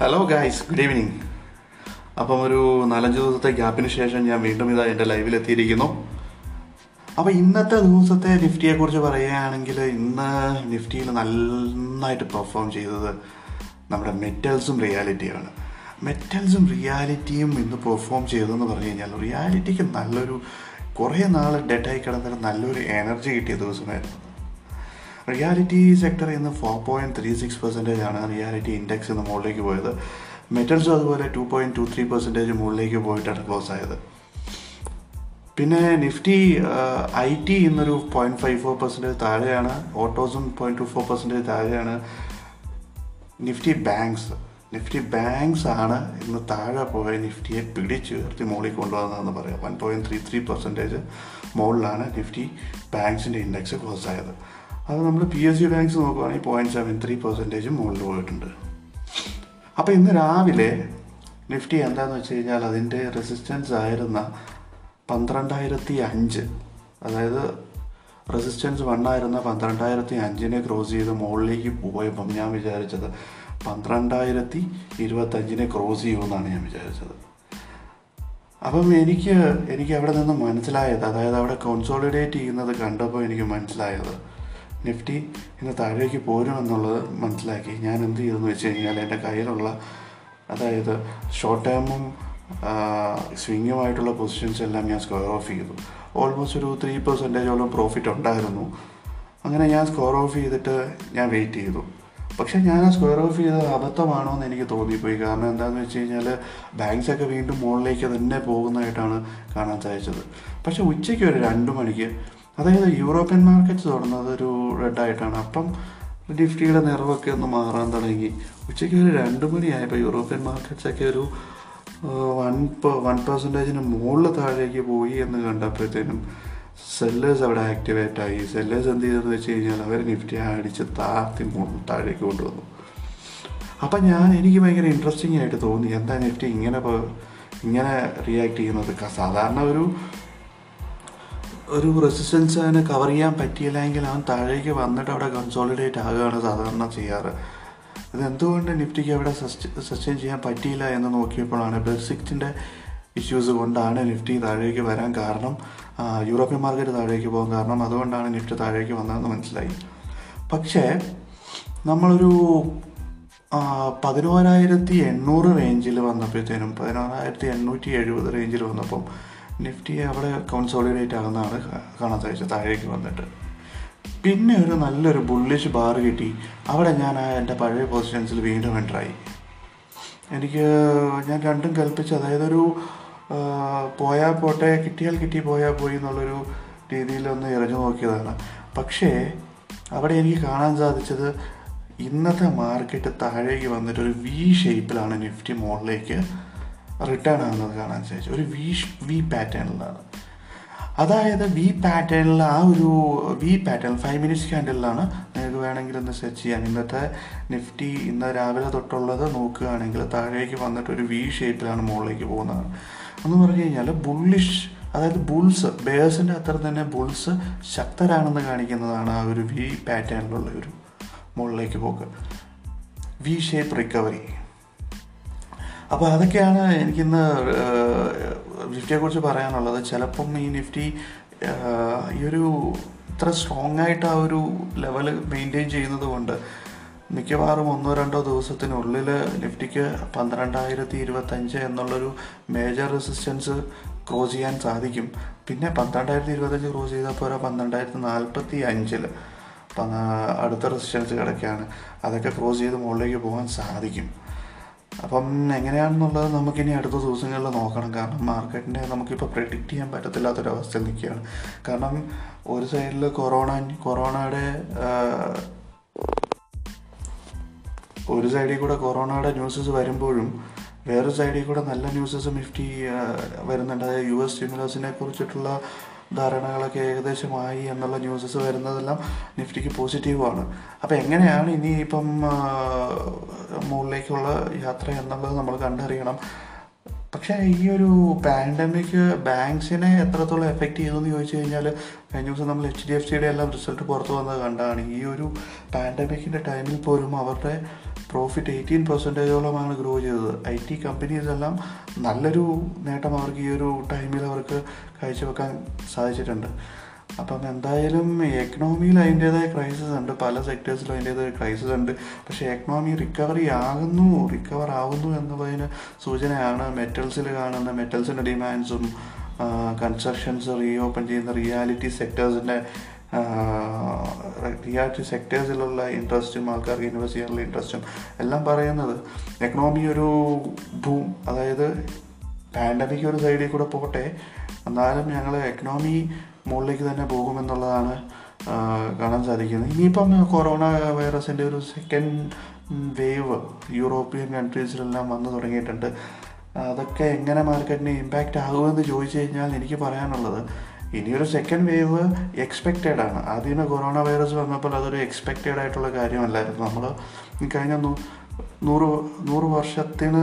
Hello guys good evening അപ്പം ഒരു നാലഞ്ച് ദിവസത്തെ ഗ്യാപ്പിന് ശേഷം ഞാൻ വീണ്ടും ഇതാ എന്റെ ലൈവിലെത്തിയിരിക്കുന്നു അപ്പോൾ ഇന്നത്തെ ദിവസത്തെ നിഫ്റ്റിയെ കുറിച്ച് പറയുകയാണെങ്കിൽ ഇന്ന് നിഫ്റ്റിയിൽ നന്നായിട്ട് പെർഫോം ചെയ്തത് നമ്മുടെ മെറ്റൽസും റിയാലിറ്റിയാണ് മെറ്റൽസും റിയാലിറ്റിയും ഇന്ന് പെർഫോം ചെയ്തതെന്ന് പറഞ്ഞു കഴിഞ്ഞാൽ റിയാലിറ്റിക്ക് നല്ലൊരു കുറേ നാൾ ഡെഡായി കിടന്നിട്ട് നല്ലൊരു എനർജി കിട്ടിയ ദിവസമായിരുന്നു. റിയാലിറ്റി സെക്ടർ ഇന്ന് four point three six percentage ആണ് റിയാലിറ്റി ഇൻഡെക്സ് ഇന്ന് മുകളിലേക്ക് പോയത്. മെറ്റൽസും അതുപോലെ two point two three percentage മുകളിലേക്ക് പോയിട്ടാണ് ക്ലോസ് ആയത്. പിന്നെ നിഫ്റ്റി ഐ ടി ഇന്നൊരു പോയിന്റ് ഫൈവ് ഫോർ പെർസെന്റേജ് താഴെയാണ്. ഓട്ടോസും പോയിന്റ് ടു ഫോർ പെർസെന്റേജ് താഴെയാണ്. നിഫ്റ്റി ബാങ്ക്സ് നിഫ്റ്റി ബാങ്ക്സ് ആണ് ഇന്ന് താഴെ പോയ നിഫ്റ്റിയെ പിടിച്ചുയർത്തി മുകളിൽ കൊണ്ടുവന്നതെന്ന് പറയാം. One point three three percentage മുകളിലാണ് നിഫ്റ്റി ബാങ്ക്സിന്റെ ഇൻഡെക്സ് ക്ലോസ് ആയത്. അത് നമ്മൾ പി എസ് സി ബാങ്ക്സ് നോക്കുവാണെങ്കിൽ പോയിന്റ് സെവൻ ത്രീ പെർസെന്റേജ് മുകളിൽ പോയിട്ടുണ്ട്. അപ്പോൾ ഇന്ന് രാവിലെ നിഫ്റ്റി എന്താണെന്ന് വെച്ച് കഴിഞ്ഞാൽ അതിന്റെ റെസിസ്റ്റൻസ് ആയിരുന്ന പന്ത്രണ്ടായിരത്തി അഞ്ച് അതായത് റെസിസ്റ്റൻസ് വണ്ണായിരുന്ന പന്ത്രണ്ടായിരത്തി അഞ്ചിനെ ക്രോസ് ചെയ്ത് മുകളിലേക്ക് പോയപ്പം ഞാൻ വിചാരിച്ചത് പന്ത്രണ്ടായിരത്തി ഇരുപത്തഞ്ചിനെ ക്രോസ് ചെയ്യുമെന്നാണ് ഞാൻ വിചാരിച്ചത്. അപ്പം എനിക്ക് എനിക്ക് അവിടെ നിന്ന് മനസ്സിലായത് അതായത് അവിടെ കോൺസോളിഡേറ്റ് ചെയ്യുന്നത് കണ്ടപ്പോൾ എനിക്ക് മനസ്സിലായത് നിഫ്റ്റി ഇന്ന് താഴേക്ക് പോരുമെന്നുള്ളത് മനസ്സിലാക്കി. ഞാൻ എന്ത് ചെയ്തെന്ന് വെച്ച് കഴിഞ്ഞാൽ എന്റെ കയ്യിലുള്ള അതായത് ഷോർട്ട് ടേമും സ്വിങ്ങുമായിട്ടുള്ള പൊസിഷൻസ് എല്ലാം ഞാൻ സ്ക്വയർ ഓഫ് ചെയ്തു. ഓൾമോസ്റ്റ് ഒരു ത്രീ പെർസെന്റേജോളം പ്രോഫിറ്റ് ഉണ്ടായിരുന്നു. അങ്ങനെ ഞാൻ സ്ക്വയർ ഓഫ് ചെയ്തിട്ട് ഞാൻ വെയിറ്റ് ചെയ്തു. പക്ഷേ ഞാൻ ആ സ്ക്വയർ ഓഫ് ചെയ്തത് അബദ്ധമാണോ എന്ന് എനിക്ക് തോന്നിപ്പോയി. കാരണം എന്താണെന്ന് വെച്ച് കഴിഞ്ഞാൽ ബാങ്ക്സൊക്കെ വീണ്ടും മുകളിലേക്ക് തന്നെ പോകുന്നതായിട്ടാണ് കാണാൻ സാധിച്ചത്. പക്ഷേ ഉച്ചയ്ക്ക് ഒരു രണ്ട് മണിക്ക് അതായത് യൂറോപ്യൻ മാർക്കറ്റ് തുറന്നത് ഒരു റെഡായിട്ടാണ് അപ്പം നിഫ്റ്റിയുടെ നിറവൊക്കെ ഒന്ന് മാറാൻ തുടങ്ങി. ഉച്ചയ്ക്ക് ഒരു രണ്ട് മണിയായപ്പോൾ യൂറോപ്യൻ മാർക്കറ്റ്സൊക്കെ ഒരു വൺ വൺ പെർസെന്റേജിന് മുകളിൽ താഴേക്ക് പോയി എന്ന് കണ്ടപ്പോഴത്തേനും സെല്ലേഴ്സ് അവിടെ ആക്ടിവേറ്റ് ആയി. സെല്ലേഴ്സ് എന്ത് ചെയ്തെന്ന് വെച്ച് കഴിഞ്ഞാൽ അവർ നിഫ്റ്റി അടിച്ച് താഴ്ത്തി താഴേക്ക് കൊണ്ടുവന്നു. അപ്പം ഞാൻ എനിക്ക് ഭയങ്കര ഇൻട്രസ്റ്റിംഗ് ആയിട്ട് തോന്നി. എന്താ നിഫ്റ്റി ഇങ്ങനെ ഇങ്ങനെ റിയാക്ട് ചെയ്യുന്നത്? സാധാരണ ഒരു ഒരു റെസിസ്റ്റൻസ് അതിനെ കവർ ചെയ്യാൻ പറ്റിയില്ലെങ്കിൽ അവൻ താഴേക്ക് വന്നിട്ട് അവിടെ കൺസോളിഡേറ്റ് ആകുകയാണ് സാധാരണ ചെയ്യാറ്. ഇത് എന്തുകൊണ്ട് നിഫ്റ്റിക്ക് അവിടെ സസ്റ്റെയിൻ ചെയ്യാൻ പറ്റിയില്ല എന്ന് നോക്കിയപ്പോഴാണ് ബ്രെക്സിറ്റിന്റെ ഇഷ്യൂസ് കൊണ്ടാണ് നിഫ്റ്റി താഴേക്ക് വരാൻ കാരണം യൂറോപ്യൻ മാർക്കറ്റ് താഴേക്ക് പോകാൻ കാരണം. അതുകൊണ്ടാണ് നിഫ്റ്റി താഴേക്ക് വന്നതെന്ന് മനസ്സിലായി. പക്ഷേ നമ്മളൊരു പതിനോരായിരത്തി എണ്ണൂറ് റേഞ്ചിൽ വന്നപ്പോഴത്തേനും പതിനോരായിരത്തി എണ്ണൂറ്റി എഴുപത് റേഞ്ചിൽ വന്നപ്പം നിഫ്റ്റി അവിടെ കൺസോളിഡേറ്റ് ആകുന്നതാണ് കാണാൻ സാധിച്ചത് താഴേക്ക് വന്നിട്ട്. പിന്നെ ഒരു നല്ലൊരു ബുള്ളിഷ് ബാർ കിട്ടി. അവിടെ ഞാൻ എന്റെ പഴയ പൊസിഷൻസിൽ വീണ്ടും എന്ററായി എനിക്ക് ഞാൻ രണ്ടും കൽപ്പിച്ച് അതായത് ഒരു പോയാൽ പോട്ടെ കിട്ടിയാൽ കിട്ടി പോയാൽ പോയി എന്നുള്ളൊരു രീതിയിൽ ഒന്ന് എറിഞ്ഞു നോക്കിയതാണ്. പക്ഷേ അവിടെ എനിക്ക് കാണാൻ സാധിച്ചത് ഇന്നത്തെ മാർക്കറ്റ് താഴേക്ക് വന്നിട്ട് ഒരു വി ഷേപ്പിലാണ് നിഫ്റ്റി മുകളിലേക്ക് റിട്ടേൺ ആകുന്നത് കാണാൻ സാധിച്ചു. ഒരു വി വി പാറ്റേണിലാണ്. അതായത് വി പാറ്റേണിൽ ആ ഒരു വി പാറ്റേൺ ഫൈവ് മിനിറ്റ്സ് ക്യാൻഡലിലാണ് നിങ്ങൾക്ക് വേണമെങ്കിൽ ഒന്ന് സെർച്ച് ചെയ്യാം. ഇന്നത്തെ നിഫ്റ്റി ഇന്ന് രാവിലെ തൊട്ടുള്ളത് നോക്കുകയാണെങ്കിൽ താഴേക്ക് വന്നിട്ട് ഒരു വി ഷേപ്പിലാണ് മുകളിലേക്ക് പോകുന്നത്. എന്ന് പറഞ്ഞു കഴിഞ്ഞാൽ ബുള്ളിഷ് അതായത് ബുൾസ് ബേഴ്സിന്റെ അത്ര തന്നെ ബുൾസ് ശക്തരാണെന്ന് കാണിക്കുന്നതാണ് ആ ഒരു വി പാറ്റേണിലുള്ള ഒരു മുകളിലേക്ക് പോക്ക്. V shape recovery. അപ്പോൾ അതൊക്കെയാണ് എനിക്കിന്ന് നിഫ്റ്റിയെക്കുറിച്ച് പറയാനുള്ളത്. ചിലപ്പം ഈ നിഫ്റ്റി ഈ ഒരു ഇത്ര സ്ട്രോങ് ആയിട്ട് ആ ഒരു ലെവൽ മെയിന്റെയിൻ ചെയ്യുന്നത് കൊണ്ട് മിക്കവാറും ഒന്നോ രണ്ടോ ദിവസത്തിനുള്ളിൽ നിഫ്റ്റിക്ക് പന്ത്രണ്ടായിരത്തി ഇരുപത്തഞ്ച് എന്നുള്ളൊരു മേജർ റെസിസ്റ്റൻസ് ക്രോസ് ചെയ്യാൻ സാധിക്കും. പിന്നെ പന്ത്രണ്ടായിരത്തി ഇരുപത്തഞ്ച് ക്രോസ് ചെയ്തപ്പോൾ ഒരു പന്ത്രണ്ടായിരത്തി നാൽപ്പത്തി അഞ്ചിൽ അടുത്ത റെസിസ്റ്റൻസ് കിടക്കുകയാണ് അതൊക്കെ ക്രോസ് ചെയ്ത് മുകളിലേക്ക് പോകാൻ സാധിക്കും. അപ്പം എങ്ങനെയാണെന്നുള്ളത് നമുക്കിനി അടുത്ത ദിവസങ്ങളിൽ നോക്കണം. കാരണം മാർക്കറ്റിനെ നമുക്കിപ്പോൾ പ്രെഡിക്റ്റ് ചെയ്യാൻ പറ്റത്തില്ലാത്തൊരവസ്ഥയിൽ നിൽക്കുകയാണ്. കാരണം ഒരു സൈഡിൽ കൊറോണ കൊറോണയുടെ ഒരു സൈഡിൽ കൂടെ കൊറോണയുടെ ന്യൂസസ് വരുമ്പോഴും വേറൊരു സൈഡിൽ കൂടെ നല്ല ന്യൂസസ് നിഫ്റ്റി വരുന്നുണ്ട്. അതായത് യു എസ് സ്റ്റിമുലസിനെ കുറിച്ചിട്ടുള്ള ധാരണകളൊക്കെ ഏകദേശമായി എന്നുള്ള ന്യൂസസ് വരുന്നതെല്ലാം നിഫ്റ്റിക്ക് പോസിറ്റീവാണ്. അപ്പോൾ എങ്ങനെയാണ് ഇനി ഇപ്പം മുകളിലേക്കുള്ള യാത്ര എന്നുള്ളത് നമ്മൾ കണ്ടറിയണം. പക്ഷേ ഈ ഒരു പാൻഡമിക് ബാങ്ക്സിനെ എത്രത്തോളം എഫക്റ്റ് ചെയ്തു എന്ന് ചോദിച്ചു കഴിഞ്ഞാൽ കഴിഞ്ഞ ദിവസം നമ്മൾ എച്ച് ഡി എഫ് സിയുടെ എല്ലാം റിസൾട്ട് പുറത്തു വന്നത് കണ്ടാണ്. ഈ ഒരു പാൻഡമിക്കിന്റെ ടൈമിൽ പോലും അവരുടെ പ്രോഫിറ്റ് എയ്റ്റീൻ പെർസെന്റേജോളമാണ് ഗ്രോ ചെയ്തത്. ഐ ടി കമ്പനീസ് എല്ലാം നല്ലൊരു നേട്ടം അവർക്ക് ഈ ഒരു ടൈമിൽ അവർക്ക് കാഴ്ചവെക്കാൻ സാധിച്ചിട്ടുണ്ട്. അപ്പം എന്തായാലും എക്കണോമിയിൽ അതിന്റേതായ ക്രൈസിസ് ഉണ്ട്. പല സെക്ടേഴ്സിലും അതിന്റേതായ ക്രൈസിസ് ഉണ്ട്. പക്ഷേ എക്കണോമി റിക്കവറി ആകുന്നു റിക്കവർ ആകുന്നു എന്നുള്ളതിന് സൂചനയാണ് മെറ്റൽസിൽ കാണുന്ന മെറ്റൽസിന്റെ ഡിമാൻഡ്സും കൺസ്ട്രക്ഷൻസ് റീ ഓപ്പൺ ചെയ്യുന്ന റിയാലിറ്റി സെക്ടേഴ്സിന്റെ റിയാലിറ്റി സെക്ടേഴ്സിലുള്ള ഇൻട്രസ്റ്റും ആൾക്കാർക്ക് ഇൻവെസ്റ്റ് ചെയ്യാനുള്ള ഇൻട്രസ്റ്റും എല്ലാം പറയുന്നത് എക്കണോമി ഒരു ബൂം അതായത് പാൻഡമിക് ഒരു സൈഡിൽ കൂടെ പോട്ടെ. എന്നാലും ഞങ്ങൾ എക്കണോമി മുകളിലേക്ക് തന്നെ പോകുമെന്നുള്ളതാണ് കാണാൻ സാധിക്കുന്നത്. ഇനിയിപ്പം കൊറോണ വൈറസിന്റെ ഒരു സെക്കൻഡ് വേവ് യൂറോപ്യൻ കൺട്രീസിലെല്ലാം വന്നു തുടങ്ങിയിട്ടുണ്ട്. അതൊക്കെ എങ്ങനെ മാർക്കറ്റിനെ ഇമ്പാക്റ്റ് ആകുമെന്ന് ചോദിച്ചു കഴിഞ്ഞാൽ എനിക്ക് പറയാനുള്ളത് ഇനിയൊരു സെക്കൻഡ് വേവ് എക്സ്പെക്റ്റഡ് ആണ്. ആദ്യമേ കൊറോണ വൈറസ് വന്നപ്പോൾ അതൊരു എക്സ്പെക്റ്റഡ് ആയിട്ടുള്ള കാര്യമല്ലായിരുന്നു. നമ്മൾ കഴിഞ്ഞ നൂറ് നൂറ് വർഷത്തിന്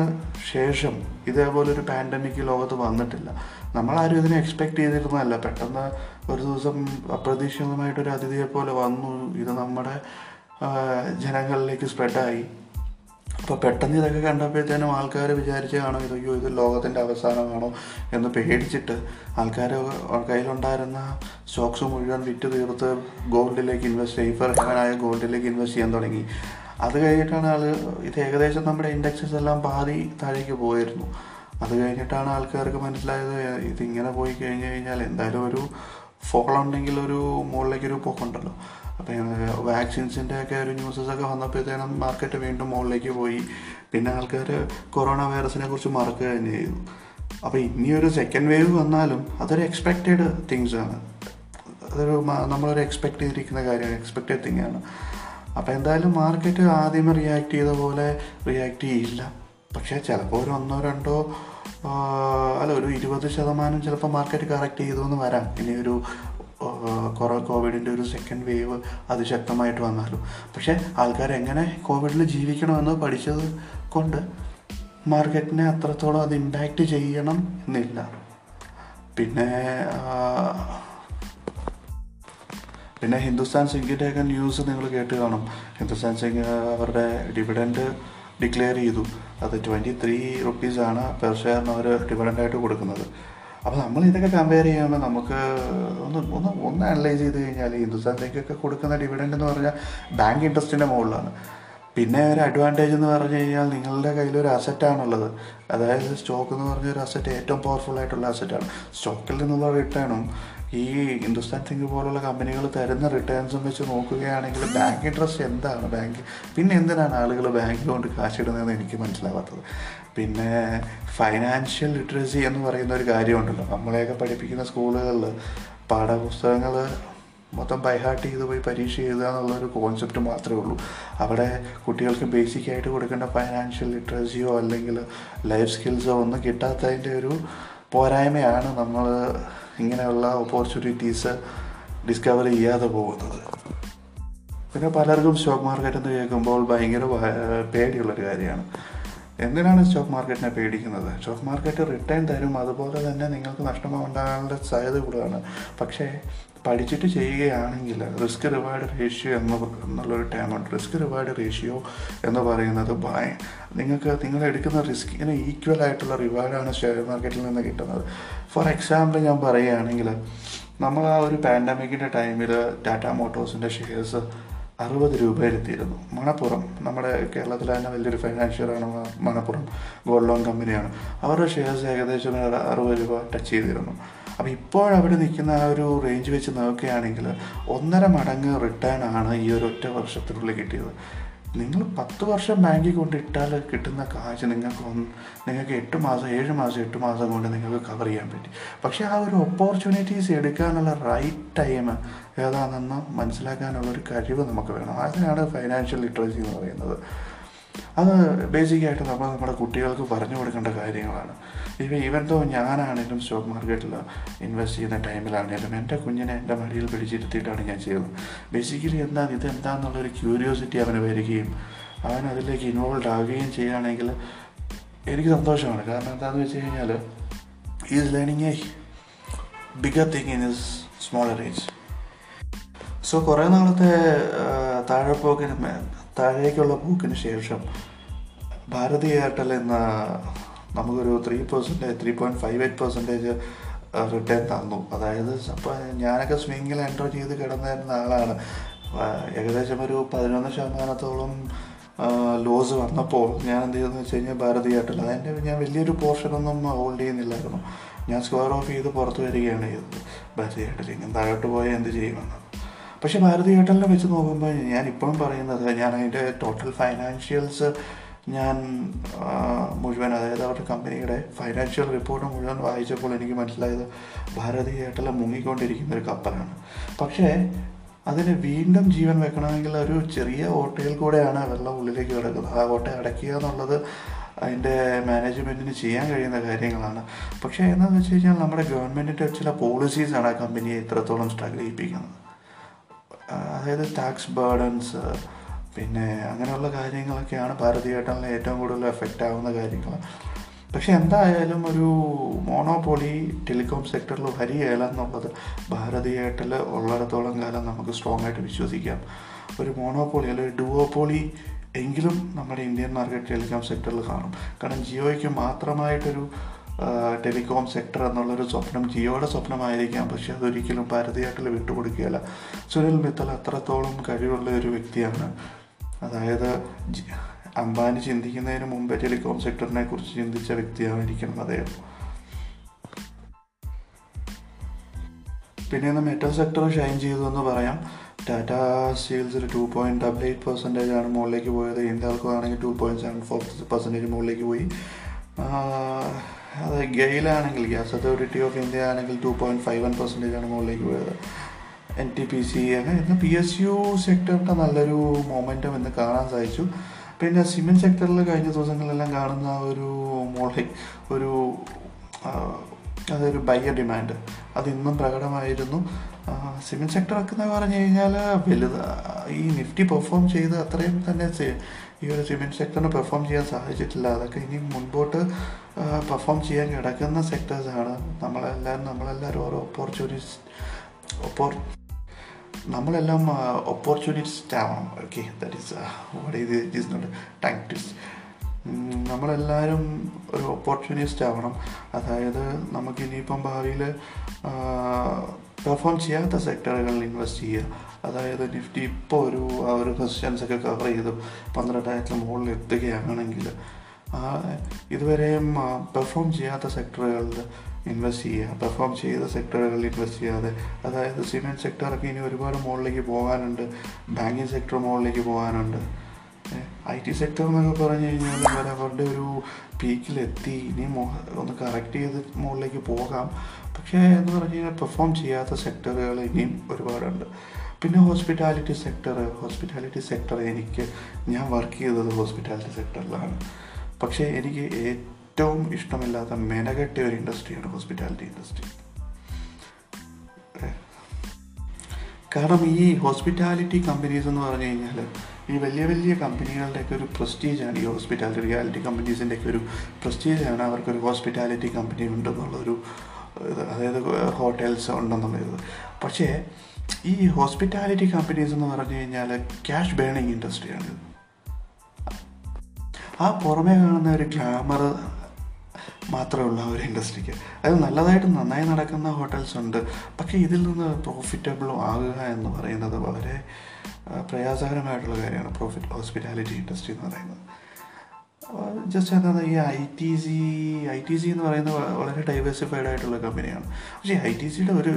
ശേഷം ഇതേപോലൊരു പാൻഡമിക് ലോകത്ത് വന്നിട്ടില്ല. നമ്മളാരും ഇതിനെ എക്സ്പെക്റ്റ് ചെയ്തിരുന്നതല്ല. പെട്ടെന്ന് ഒരു ദിവസം അപ്രതീക്ഷിതമായിട്ടൊരു അതിഥിയെ പോലെ വന്നു. ഇത് നമ്മുടെ ജനങ്ങളിലേക്ക് സ്പ്രെഡായി അപ്പോൾ പെട്ടെന്ന് ഇതൊക്കെ കണ്ടപ്പോഴത്തേനും ആൾക്കാർ വിചാരിച്ച് കാണും ഇത് അയ്യോ ഇത് ലോകത്തിന്റെ അവസാനമാണോ? എന്ന് പേടിച്ചിട്ട് ആൾക്കാർ കയ്യിലുണ്ടായിരുന്ന സ്റ്റോക്സ് മുഴുവൻ വിറ്റ് തീർത്ത് ഗോൾഡിലേക്ക് ഇൻവെസ്റ്റ് സേഫർ ഹെവനായ ഗോൾഡിലേക്ക് ഇൻവെസ്റ്റ് ചെയ്യാൻ തുടങ്ങി. അത് കഴിഞ്ഞിട്ടാണ് ആൾ ഇത് ഏകദേശം നമ്മുടെ ഇൻഡെക്സസ് എല്ലാം പാതി താഴേക്ക് പോയിരുന്നു. അത് കഴിഞ്ഞിട്ടാണ് ആൾക്കാർക്ക് മനസ്സിലായത് ഇതിങ്ങനെ പോയി കഴിഞ്ഞ് കഴിഞ്ഞാൽ എന്തായാലും ഒരു ഫോൾ ഉണ്ടെങ്കിൽ ഒരു മുകളിലേക്കൊരു പോക്കുണ്ടല്ലോ. അപ്പോൾ വാക്സിൻസിന്റെ ഒക്കെ ഒരു ന്യൂസസ് ഒക്കെ വന്നപ്പോഴത്തേനും മാർക്കറ്റ് വീണ്ടും മുകളിലേക്ക് പോയി. പിന്നെ ആൾക്കാർ കൊറോണ വൈറസിനെ കുറിച്ച് മറക്കുക തന്നെ ചെയ്തു. അപ്പോൾ ഇനിയൊരു സെക്കൻഡ് വേവ് വന്നാലും അതൊരു എക്സ്പെക്റ്റഡ് തിങ്സ് ആണ്. അതൊരു നമ്മളൊരു എക്സ്പെക്ട് ചെയ്തിരിക്കുന്ന കാര്യമാണ് എക്സ്പെക്റ്റഡ് തിങ് ആണ്. അപ്പോൾ എന്തായാലും മാർക്കറ്റ് ആദ്യമേ റിയാക്ട് ചെയ്ത പോലെ റിയാക്ട് ചെയ്യില്ല. പക്ഷേ ചിലപ്പോൾ ഒരു ഒന്നോ രണ്ടോ അല്ല ഒരു ഇരുപത് ശതമാനം ചിലപ്പോൾ മാർക്കറ്റ് കറക്റ്റ് ചെയ്തു എന്ന് വരാം. ഇനി ഒരു കുറേ കോവിഡിന്റെ ഒരു സെക്കൻഡ് വേവ് അതിശക്തമായിട്ട് വന്നാലും. പക്ഷേ ആൾക്കാർ എങ്ങനെ കോവിഡിൽ ജീവിക്കണമെന്ന് പഠിച്ചത് കൊണ്ട് മാർക്കറ്റിനെ അത്രത്തോളം അത് ഇമ്പാക്റ്റ് ചെയ്യണം എന്നില്ല. പിന്നെ പിന്നെ ഹിന്ദുസ്ഥാൻ സിംഗിന്റെ ഒക്കെ ന്യൂസ് നിങ്ങൾ കേട്ട് കാണും. ഹിന്ദുസ്ഥാൻ സിംഗ് അവരുടെ ഡിവിഡൻഡ് ഡിക്ലെയർ ചെയ്തു. അത് ട്വന്റി ത്രീ റുപ്പീസാണ് പെർ ഷെയറിന് അവർ ഡിവിഡന്റായിട്ട് കൊടുക്കുന്നത്. അപ്പോൾ നമ്മൾ ഇതൊക്കെ കമ്പയർ ചെയ്യുമ്പോൾ നമുക്ക് ഒന്ന് ഒന്ന് ഒന്ന് അനലൈസ് ചെയ്ത് കഴിഞ്ഞാൽ ഹിന്ദുസ്ഥാൻ ബാങ്കൊക്കെ കൊടുക്കുന്ന ഡിവിഡന്റ് എന്ന് പറഞ്ഞാൽ ബാങ്ക് ഇൻട്രസ്റ്റിന്റെ മുകളിലാണ്. പിന്നെ ഒരു അഡ്വാന്റേജ് എന്ന് പറഞ്ഞു കഴിഞ്ഞാൽ നിങ്ങളുടെ കയ്യിൽ ഒരു അസറ്റാണുള്ളത് അതായത് സ്റ്റോക്ക് എന്ന് പറഞ്ഞൊരു അസറ്റ് ഏറ്റവും പവർഫുൾ ആയിട്ടുള്ള അസറ്റാണ് സ്റ്റോക്കിൽ നിന്നുള്ള റിട്ടേണും ഈ ഹിന്ദുസ്ഥാൻ തിങ്ക് പോലുള്ള കമ്പനികൾ തരുന്ന റിട്ടേൺസും വെച്ച് നോക്കുകയാണെങ്കിൽ ബാങ്ക് ഇൻട്രസ്റ്റ് എന്താണ്? ബാങ്ക് പിന്നെ എന്തിനാണ് ആളുകൾ ബാങ്കിൽ കൊണ്ട് കാശിടുന്നതെന്ന് എനിക്ക് മനസ്സിലാവാത്തത്? പിന്നെ ഫൈനാൻഷ്യൽ ലിറ്ററസി എന്ന് പറയുന്ന ഒരു കാര്യമുണ്ടല്ലോ. നമ്മളെയൊക്കെ പഠിപ്പിക്കുന്ന സ്കൂളുകളിൽ പാഠപുസ്തകങ്ങൾ മൊത്തം ബൈഹാർട്ട് ചെയ്ത് പോയി പരീക്ഷ എഴുതുക എന്നുള്ളൊരു കോൺസെപ്റ്റ് മാത്രമേ ഉള്ളൂ. അവിടെ കുട്ടികൾക്ക് ബേസിക് ആയിട്ട് കൊടുക്കേണ്ട ഫൈനാൻഷ്യൽ ലിറ്ററസിയോ അല്ലെങ്കിൽ ലൈഫ് സ്കിൽസോ ഒന്നും കിട്ടാത്തതിന്റെ ഒരു പോരായ്മയാണ് നമ്മൾ ഇങ്ങനെയുള്ള ഓപ്പർച്യൂണിറ്റീസ് ഡിസ്കവർ ചെയ്യാതെ പോകുന്നത്. പിന്നെ പലർക്കും സ്റ്റോക്ക് മാർക്കറ്റ് എന്ന് കേൾക്കുമ്പോൾ ഭയങ്കര ഭയ- പേടിയുള്ളൊരു കാര്യമാണ്. എന്തിനാണ് സ്റ്റോക്ക് മാർക്കറ്റിനെ പേടിക്കുന്നത്? സ്റ്റോക്ക് മാർക്കറ്റ് റിട്ടേൺ തരും അതുപോലെ തന്നെ നിങ്ങൾക്ക് നഷ്ടമുണ്ടാകാനുള്ള സാധ്യത കൂടുതലാണ്. പക്ഷേ പഠിച്ചിട്ട് ചെയ്യുകയാണെങ്കിൽ റിസ്ക് റിവാർഡ് റേഷ്യോ എന്ന് എന്നുള്ളൊരു ടേമുണ്ട് റിസ്ക് റിവാർഡ് റേഷ്യോ എന്ന് പറയുന്നത് ഭയ നിങ്ങൾക്ക് നിങ്ങൾ എടുക്കുന്ന റിസ്കിന് ഈക്വൽ ആയിട്ടുള്ള റിവാർഡാണ് ഷെയർ മാർക്കറ്റിൽ നിന്ന് കിട്ടുന്നത്. ഫോർ എക്സാമ്പിൾ ഞാൻ പറയുകയാണെങ്കിൽ നമ്മൾ ആ ഒരു പാൻഡമിക്കിന്റെ ടൈമിൽ ടാറ്റ മോട്ടോഴ്സിന്റെ ഷെയർസ് അറുപത് രൂപയിലെത്തിയിരുന്നു മണപ്പുറം നമ്മുടെ കേരളത്തിലെ തന്നെ വലിയൊരു ഫൈനാൻഷ്യറാണ് മണപ്പുറം. ഗോൾഡ് ലോൺ കമ്പനിയാണ് അവരുടെ ഷെയർസ് ഏകദേശം ഒരു അറുപത് രൂപ ടച്ച് ചെയ്തിരുന്നു. അപ്പോൾ ഇപ്പോഴവിടെ നിൽക്കുന്ന ആ ഒരു റേഞ്ച് വെച്ച് നോക്കുകയാണെങ്കിൽ ഒന്നര മടങ്ങ് റിട്ടേൺ ആണ് ഈ ഒരു ഒറ്റ വർഷത്തിനുള്ളിൽ കിട്ടിയത്. നിങ്ങൾ പത്ത് വർഷം ബാങ്കിൽ കൊണ്ടിട്ടാൽ കിട്ടുന്ന കാശ് നിങ്ങൾക്ക് നിങ്ങൾക്ക് എട്ട് മാസം ഏഴ് മാസം എട്ട് മാസം കൊണ്ട് നിങ്ങൾക്ക് കവർ ചെയ്യാൻ പറ്റി. പക്ഷേ ആ ഒരു ഓപ്പർച്യൂണിറ്റീസ് എടുക്കാനുള്ള റൈറ്റ് ടൈം ഏതാണെന്ന് മനസ്സിലാക്കാനുള്ള ഒരു കഴിവ് നമുക്ക് വേണം. അതിനാണ് ഫൈനാൻഷ്യൽ ലിറ്ററസി എന്ന് പറയുന്നത്. അത് ബേസിക്കായിട്ട് നമ്മൾ നമ്മുടെ കുട്ടികൾക്ക് പറഞ്ഞു കൊടുക്കേണ്ട കാര്യങ്ങളാണ്. ഇപ്പം ഈവൻ തോ ഞാനാണെങ്കിലും സ്റ്റോക്ക് മാർക്കറ്റിൽ ഇൻവെസ്റ്റ് ചെയ്യുന്ന ടൈമിലാണെങ്കിലും എന്റെ കുഞ്ഞിനെ എന്റെ മടിയിൽ പിടിച്ചിരുത്തിയിട്ടാണ് ഞാൻ ചെയ്യുന്നത് ബേസിക്കലി എന്താണ് ഇത് എന്താണെന്നുള്ളൊരു ക്യൂരിയോസിറ്റി അവന് വരികയും അവൻ അതിലേക്ക് ഇൻവോൾവ് ആവുകയും ചെയ്യുകയാണെങ്കിൽ എനിക്ക് സന്തോഷമാണ്. കാരണം എന്താണെന്ന് വെച്ച് കഴിഞ്ഞാൽ is learning a bigger thing in is smaller age so കുറേ നാളത്തെ താഴെപ്പോക്കിന് താഴേക്കുള്ള പോക്കിന് ശേഷം ഭാരതി എയർടെൽ എന്ന നമുക്കൊരു three percentage three point five eight percentage return തന്നു. അതായത് അപ്പോൾ ഞാനൊക്കെ സ്വിങ്ങിൽ എന്റർ ചെയ്ത് കിടന്നിരുന്ന ആളാണ്. ഏകദേശം ഒരു പതിനൊന്ന് ശതമാനത്തോളം ലോസ് വന്നപ്പോൾ ഞാൻ എന്ത് ചെയ്തെന്ന് വെച്ച് കഴിഞ്ഞാൽ ഭാരതി എയർടെൽ അതിന്റെ ഞാൻ വലിയൊരു പോർഷനൊന്നും ഹോൾഡ് ചെയ്യുന്നില്ലായിരുന്നു. ഞാൻ സ്ക്വയർ ഓഫ് ചെയ്ത് പുറത്ത് വരികയാണ് ചെയ്തത്. ഭാരതി എയർടെൽ ഇങ്ങനെ താഴോട്ട് പോയാൽ എന്ത് ചെയ്യുമെന്ന്. പക്ഷേ ഭാരതി ഏട്ടനെ വെച്ച് നോക്കുമ്പോൾ ഞാൻ ഇപ്പോഴും പറയുന്നത് ഞാൻ അതിന്റെ ടോട്ടൽ ഫൈനാൻഷ്യൽസ് ഞാൻ മുഴുവൻ അതായത് അവരുടെ കമ്പനിയുടെ ഫൈനാൻഷ്യൽ റിപ്പോർട്ട് മുഴുവൻ വായിച്ചപ്പോൾ എനിക്ക് മനസ്സിലായത് ഭാരതി ഏട്ടല മുങ്ങിക്കൊണ്ടിരിക്കുന്ന ഒരു കപ്പലാണ്. പക്ഷേ അതിന് വീണ്ടും ജീവൻ വെക്കണമെങ്കിൽ ഒരു ചെറിയ ഓട്ടയിൽ കൂടെയാണ് വെള്ളം ഉള്ളിലേക്ക് കിടക്കുന്നത്. ആ ഓട്ട അടയ്ക്കുക എന്നുള്ളത് അതിന്റെ മാനേജ്മെന്റിന് ചെയ്യാൻ കഴിയുന്ന കാര്യങ്ങളാണ്. പക്ഷേ എന്താണെന്ന് വെച്ച് കഴിഞ്ഞാൽ നമ്മുടെ ഗവൺമെന്റിന്റെ ചില പോളിസീസാണ് ആ കമ്പനിയെ ഇത്രത്തോളം സ്ട്രഗിൾ ചെയ്യിപ്പിക്കുന്നത്. അതായത് ടാക്സ് ബേർഡൻസ് പിന്നെ അങ്ങനെയുള്ള കാര്യങ്ങളൊക്കെയാണ് ഭാരതി എയർടെലിനെ ഏറ്റവും കൂടുതൽ എഫക്റ്റ് ആവുന്ന കാര്യങ്ങൾ. പക്ഷെ എന്തായാലും ഒരു മോണോപോളി ടെലികോം സെക്ടറിൽ വരികയില്ല എന്നുള്ളത് ഭാരതി എയർടെൽ ഉള്ളിടത്തോളം കാലം നമുക്ക് സ്ട്രോങ് ആയിട്ട് വിശ്വസിക്കാം. ഒരു മോണോപോളി അല്ലെങ്കിൽ ഡുവോപോളി എങ്കിലും നമ്മുടെ ഇന്ത്യൻ മാർക്കറ്റ് ടെലികോം സെക്ടറിൽ കാണും. കാരണം ജിയോയ്ക്ക് മാത്രമായിട്ടൊരു ടെലികോം സെക്ടർ എന്നുള്ളൊരു സ്വപ്നം ജിയോയുടെ സ്വപ്നമായിരിക്കാം. പക്ഷെ അതൊരിക്കലും ഭാരതി വിട്ടുകൊടുക്കുകയല്ല. സുനിൽ മിത്തൽ അത്രത്തോളം കഴിവുള്ള ഒരു വ്യക്തിയാണ്. അതായത് അംബാനി ചിന്തിക്കുന്നതിന് മുമ്പ് ടെലികോം സെക്ടറിനെ കുറിച്ച് ചിന്തിച്ച വ്യക്തിയായിരിക്കണം അദ്ദേഹം. പിന്നെ ഇന്ന് മെറ്റൽ സെക്ടർ ഷൈൻ ചെയ്തു എന്ന് പറയാം. Tata സ്റ്റീൽസിൽ two point double eight percentage ആണ് മുകളിലേക്ക് പോയത്. ഇന്ത്യകൾക്കാണെങ്കിൽ two point seven four percentage മുകളിലേക്ക് പോയി. അത് ഗെയിലാണെങ്കിൽ ഗ്യാസ്. അതോറിറ്റി ഓഫ് ഇന്ത്യ ആണെങ്കിൽ two point five one percentage ആണ് മുകളിലേക്ക് പോയത്. എൻ ടി പി സി അങ്ങനെ പി എസ് യു സെക്ടറിന്റെ നല്ലൊരു മൊമെന്റം ഇന്ന് കാണാൻ സാധിച്ചു. പിന്നെ സിമെന്റ് സെക്ടറിൽ കഴിഞ്ഞ ദിവസങ്ങളിലെല്ലാം കാണുന്ന ഒരു മോളി ഒരു അതൊരു ബയ്യ ഡിമാൻഡ് അത് ഇന്നും പ്രകടമായിരുന്നു. സിമെന്റ് സെക്ടറൊക്കെ എന്ന് പറഞ്ഞു കഴിഞ്ഞാൽ വലുത് ഈ നിഫ്റ്റി പെർഫോം ചെയ്ത് അത്രയും തന്നെ ഈ ഒരു സിമെന്റ് സെക്ടറിന് പെർഫോം ചെയ്യാൻ സാധിച്ചിട്ടില്ല. അതൊക്കെ ഇനി മുൻപോട്ട് പെർഫോം ചെയ്യാൻ കിടക്കുന്ന സെക്ടേഴ്സാണ് നമ്മളെല്ലാവരും നമ്മളെല്ലാവരും ഓരോ ഓപ്പർച്യൂണിറ്റീസ് ഓപ്പർ നമ്മളെല്ലാം ഓപ്പർച്യൂണിറ്റിസ്റ്റ് ആവണം. ഓക്കെ ദാറ്റ് ഈസ് വാട്ട് ഇത് ഇറ്റ് ഈസ് നോട്ട് നമ്മളെല്ലാവരും ഒരു ഓപ്പർച്യൂണിസ്റ്റ് ആവണം. അതായത് നമുക്ക് ഇനിയിപ്പം ഭാവിയിൽ പെർഫോം ചെയ്യാത്ത സെക്ടറുകളിൽ ഇൻവെസ്റ്റ് ചെയ്യുക. അതായത് നിഫ്റ്റി ഇപ്പോൾ ഒരു ആ ഒരു ഒക്കെ കവർ ചെയ്ത് പന്ത്രണ്ടായിരത്തിന് മുകളിൽ എത്തുകയാണെങ്കിൽ ഇതുവരെയും പെർഫോം ചെയ്യാത്ത സെക്ടറുകളിൽ ഇൻവെസ്റ്റ് ചെയ്യുക പെർഫോം ചെയ്ത സെക്ടറുകളിൽ ഇൻവെസ്റ്റ് ചെയ്യാതെ അതായത് സിമെന്റ് സെക്ടറൊക്കെ ഇനി ഒരുപാട് മുകളിലേക്ക് പോകാനുണ്ട് ബാങ്കിങ് സെക്ടർ മുകളിലേക്ക് പോകാനുണ്ട്. ഐ ടി സെക്ടർ എന്നൊക്കെ പറഞ്ഞു കഴിഞ്ഞാൽ അവർ അവരുടെ ഒരു പീക്കിലെത്തി ഇനി ഒന്ന് കറക്റ്റ് ചെയ്ത് മുകളിലേക്ക് പോകാം. പക്ഷേ എന്ന് പറഞ്ഞു കഴിഞ്ഞാൽ പെർഫോം ചെയ്യാത്ത സെക്ടറുകൾ ഇനിയും ഒരുപാടുണ്ട്. പിന്നെ ഹോസ്പിറ്റാലിറ്റി സെക്ടർ ഹോസ്പിറ്റാലിറ്റി സെക്ടർ എനിക്ക് ഞാൻ വർക്ക് ചെയ്തത് ഹോസ്പിറ്റാലിറ്റി സെക്ടറിലാണ് പക്ഷേ എനിക്ക് ഏറ്റവും ഇഷ്ടമില്ലാത്ത മെനകെട്ടിയ ഒരു ഇൻഡസ്ട്രിയാണ് ഹോസ്പിറ്റാലിറ്റി ഇൻഡസ്ട്രി കാരണം ഈ ഹോസ്പിറ്റാലിറ്റി കമ്പനീസ് എന്ന് പറഞ്ഞു കഴിഞ്ഞാൽ ഈ വലിയ വലിയ കമ്പനികളുടെയൊക്കെ ഒരു പ്രസ്റ്റീജാണ് ഈ ഹോസ്പിറ്റാലിറ്റി റിയാലിറ്റി കമ്പനീസിന്റെയൊക്കെ ഒരു പ്രസ്റ്റീജാണ് അവർക്കൊരു ഹോസ്പിറ്റാലിറ്റി കമ്പനി ഉണ്ടെന്നുള്ളൊരു അതായത് ഹോട്ടൽസ് ഉണ്ടെന്നുള്ളത് പക്ഷേ ഈ ഹോസ്പിറ്റാലിറ്റി കമ്പനീസ് എന്ന് പറഞ്ഞു കഴിഞ്ഞാൽ ക്യാഷ് ബേണിങ് ഇൻഡസ്ട്രിയാണ് ആ പുറമേ കാണുന്ന ഒരു ഗ്ലാമർ മാത്രമുള്ള ഒരു ഇൻഡസ്ട്രിക്ക് അത് നല്ലതായിട്ട് നന്നായി നടക്കുന്ന ഹോട്ടൽസ് ഉണ്ട്. പക്ഷേ ഇതിൽ നിന്ന് പ്രോഫിറ്റബിളും ആകുക എന്ന് പറയുന്നത് വളരെ പ്രയാസകരമായിട്ടുള്ള കാര്യമാണ് പ്രോഫിറ്റ് ഹോസ്പിറ്റാലിറ്റി ഇൻഡസ്ട്രി എന്ന് പറയുന്നത്. ജസ്റ്റ് എന്താണ് ഈ I T C I T C എന്ന് പറയുന്നത് വളരെ ഡൈവേഴ്സിഫൈഡ് ആയിട്ടുള്ള കമ്പനിയാണ് പക്ഷേ ഐ ടി സിയുടെ ഒരു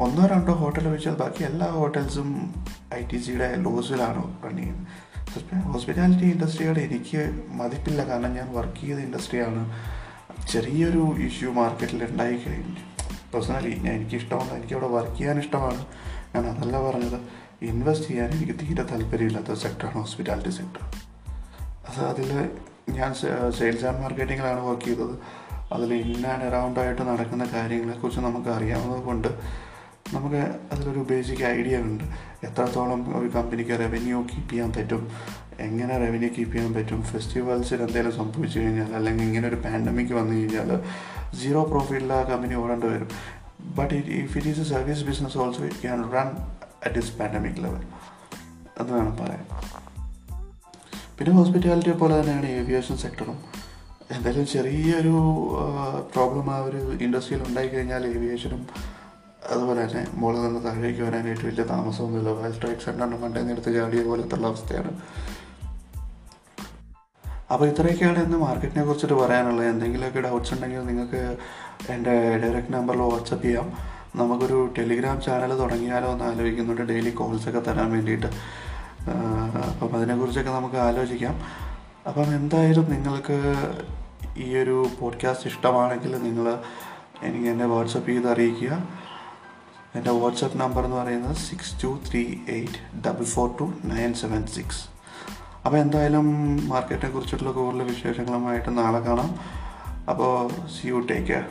ഒന്നോ രണ്ടോ ഹോട്ടൽ വെച്ചാൽ ബാക്കി എല്ലാ ഹോട്ടൽസും ഐ ടി സിയുടെ ലോസിലാണ് റൺ ചെയ്യുന്നത് ഹോസ്പിറ്റാലിറ്റി ഇൻഡസ്ട്രിയോട് എനിക്ക് മതിപ്പില്ല. കാരണം ഞാൻ വർക്ക് ചെയ്ത ഇൻഡസ്ട്രിയാണ് ചെറിയൊരു ഇഷ്യൂ മാർക്കറ്റിൽ ഉണ്ടായി കഴിഞ്ഞു. പേഴ്സണലി ഞാൻ എനിക്ക് ഇഷ്ടമാണ് എനിക്ക് അവിടെ വർക്ക് ചെയ്യാൻ ഇഷ്ടമാണ് ഞാൻ അതല്ല പറഞ്ഞത്. ഇൻവെസ്റ്റ് ചെയ്യാൻ എനിക്ക് തീരെ താല്പര്യമില്ലാത്ത സെക്ടറാണ് ഹോസ്പിറ്റാലിറ്റി സെക്ടർ അത് അതിൽ ഞാൻ സെയിൽസ് ആൻഡ് മാർക്കറ്റിങ്ങിലാണ് വർക്ക് ചെയ്തത്. അതിൽ ഇൻ ആൻഡ് അറൗണ്ട് ആയിട്ട് നടക്കുന്ന കാര്യങ്ങളെക്കുറിച്ച് നമുക്ക് അറിയാവുന്നത് കൊണ്ട് നമുക്ക് അതിലൊരു ബേസിക് ഐഡിയ ഉണ്ട്. എത്രത്തോളം ഒരു കമ്പനിക്ക് റവന്യൂ കീപ്പ് ചെയ്യാൻ പറ്റും? എങ്ങനെ റവന്യൂ കീപ്പ് ചെയ്യാൻ പറ്റും? ഫെസ്റ്റിവൽസിൽ എന്തെങ്കിലും സംഭവിച്ചു കഴിഞ്ഞാൽ അല്ലെങ്കിൽ ഇങ്ങനെ ഒരു പാൻഡമിക് വന്നു കഴിഞ്ഞാൽ സീറോ പ്രോഫിറ്റിൽ ആ കമ്പനി ഓടേണ്ടി വരും. But it if it is a service business also it can run at this pandemic level അത് വേണം പറയാൻ. പിന്നെ ഹോസ്പിറ്റാലിറ്റി പോലെ തന്നെയാണ് ഏവിയേഷൻ സെക്ടറും എന്തായാലും ചെറിയൊരു പ്രോബ്ലം ആ ഒരു ഇൻഡസ്ട്രിയിൽ ഉണ്ടായിക്കഴിഞ്ഞാൽ ഏവിയേഷനും അതുപോലെ തന്നെ മുകളിൽ നിന്ന് താഴേക്ക് വരാനായിട്ട് വലിയ താമസമൊന്നുമില്ല. സെന്ററിന്റെ മണ്ടയിൽ നിന്ന് എടുത്ത് ചാടിയ പോലത്തുള്ള അവസ്ഥയാണ്. അപ്പോൾ ഇത്രയൊക്കെയാണ് ഇന്ന് മാർക്കറ്റിനെ കുറിച്ചിട്ട് പറയാനുള്ളത്. എന്തെങ്കിലുമൊക്കെ ഡൗട്ട്സ് ഉണ്ടെങ്കിൽ നിങ്ങൾക്ക് എന്റെ ഡയറക്റ്റ് നമ്പറിൽ വാട്സപ്പ് ചെയ്യാം. നമുക്കൊരു ടെലിഗ്രാം ചാനൽ തുടങ്ങിയാലോ എന്ന് ആലോചിക്കുന്നുണ്ട്. ഡെയിലി കോൾസൊക്കെ തരാൻ വേണ്ടിയിട്ട്. അപ്പം അതിനെക്കുറിച്ചൊക്കെ നമുക്ക് ആലോചിക്കാം. അപ്പം എന്തായാലും നിങ്ങൾക്ക് ഈ ഒരു പോഡ്കാസ്റ്റ് ഇഷ്ടമാണെങ്കിൽ നിങ്ങൾ എനിക്ക് എന്നെ വാട്സപ്പ് ചെയ്ത് അറിയിക്കുക. എന്റെ വാട്സപ്പ് നമ്പർ എന്ന് പറയുന്നത് six two three eight double four two nine seven six അപ്പോൾ എന്തായാലും മാർക്കറ്റിനെ കുറിച്ചിട്ടുള്ള കൂടുതൽ വിശേഷങ്ങളുമായിട്ട് നാളെ കാണാം. അപ്പോൾ സി യു ടേക്ക് കെയർ